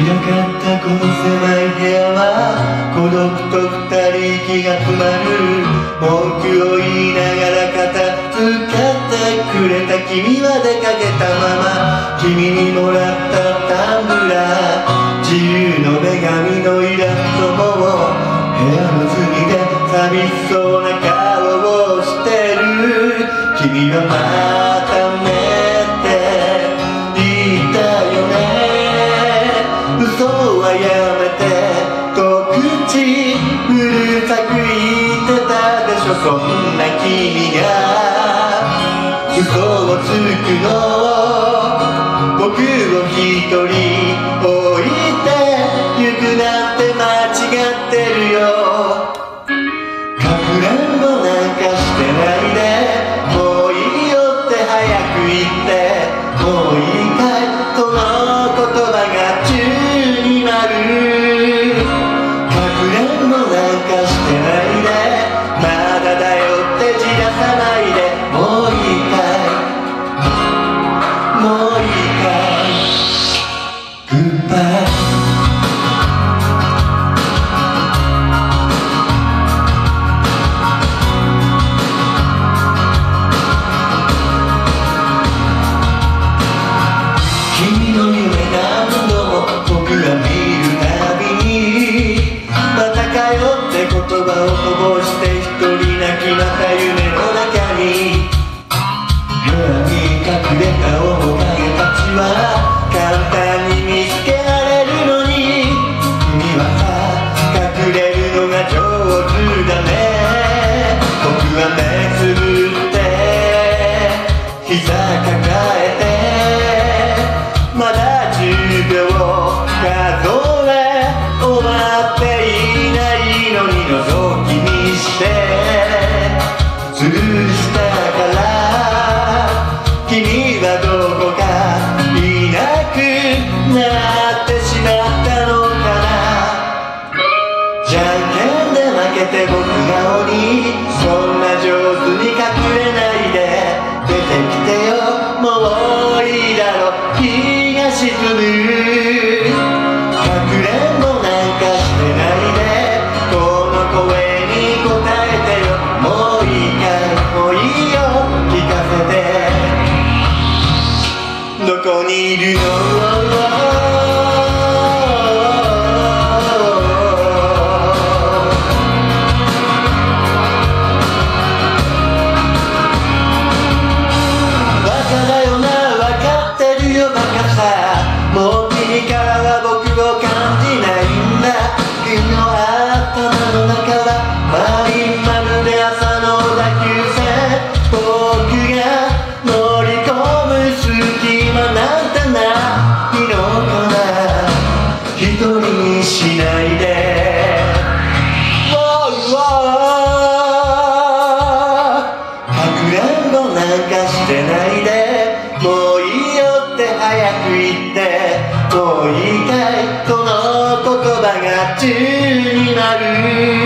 広かったこの狭い部屋は孤独と二人息が止まる。文句を言いながら片付けてくれた君は出かけたまま君にもらったタンブラー自由の女神のイラストも部屋の隅で寂しそうな顔をしてる。君はまだそんな君が嘘をつくの10秒数え終わっていないのに覗き見してずるしたから君はどこかいなくなってしまったのかなじゃんけんで負けて僕が鬼そんな上手に隠れないで出てきてよもういいだろ日が沈むかくれんぼなんかしてないでこの声に応えてよ。もういいかもういいよ。聞かせて。どこにいるの？を感じないんだ君の頭の中はマリン丸で朝の小田急線僕が乗り込む隙間なんてないのかな一人にしないで Wow, wow かくれんぼなんかしてないで。もういいよって早く言って。もういいかいこの言葉が宙になる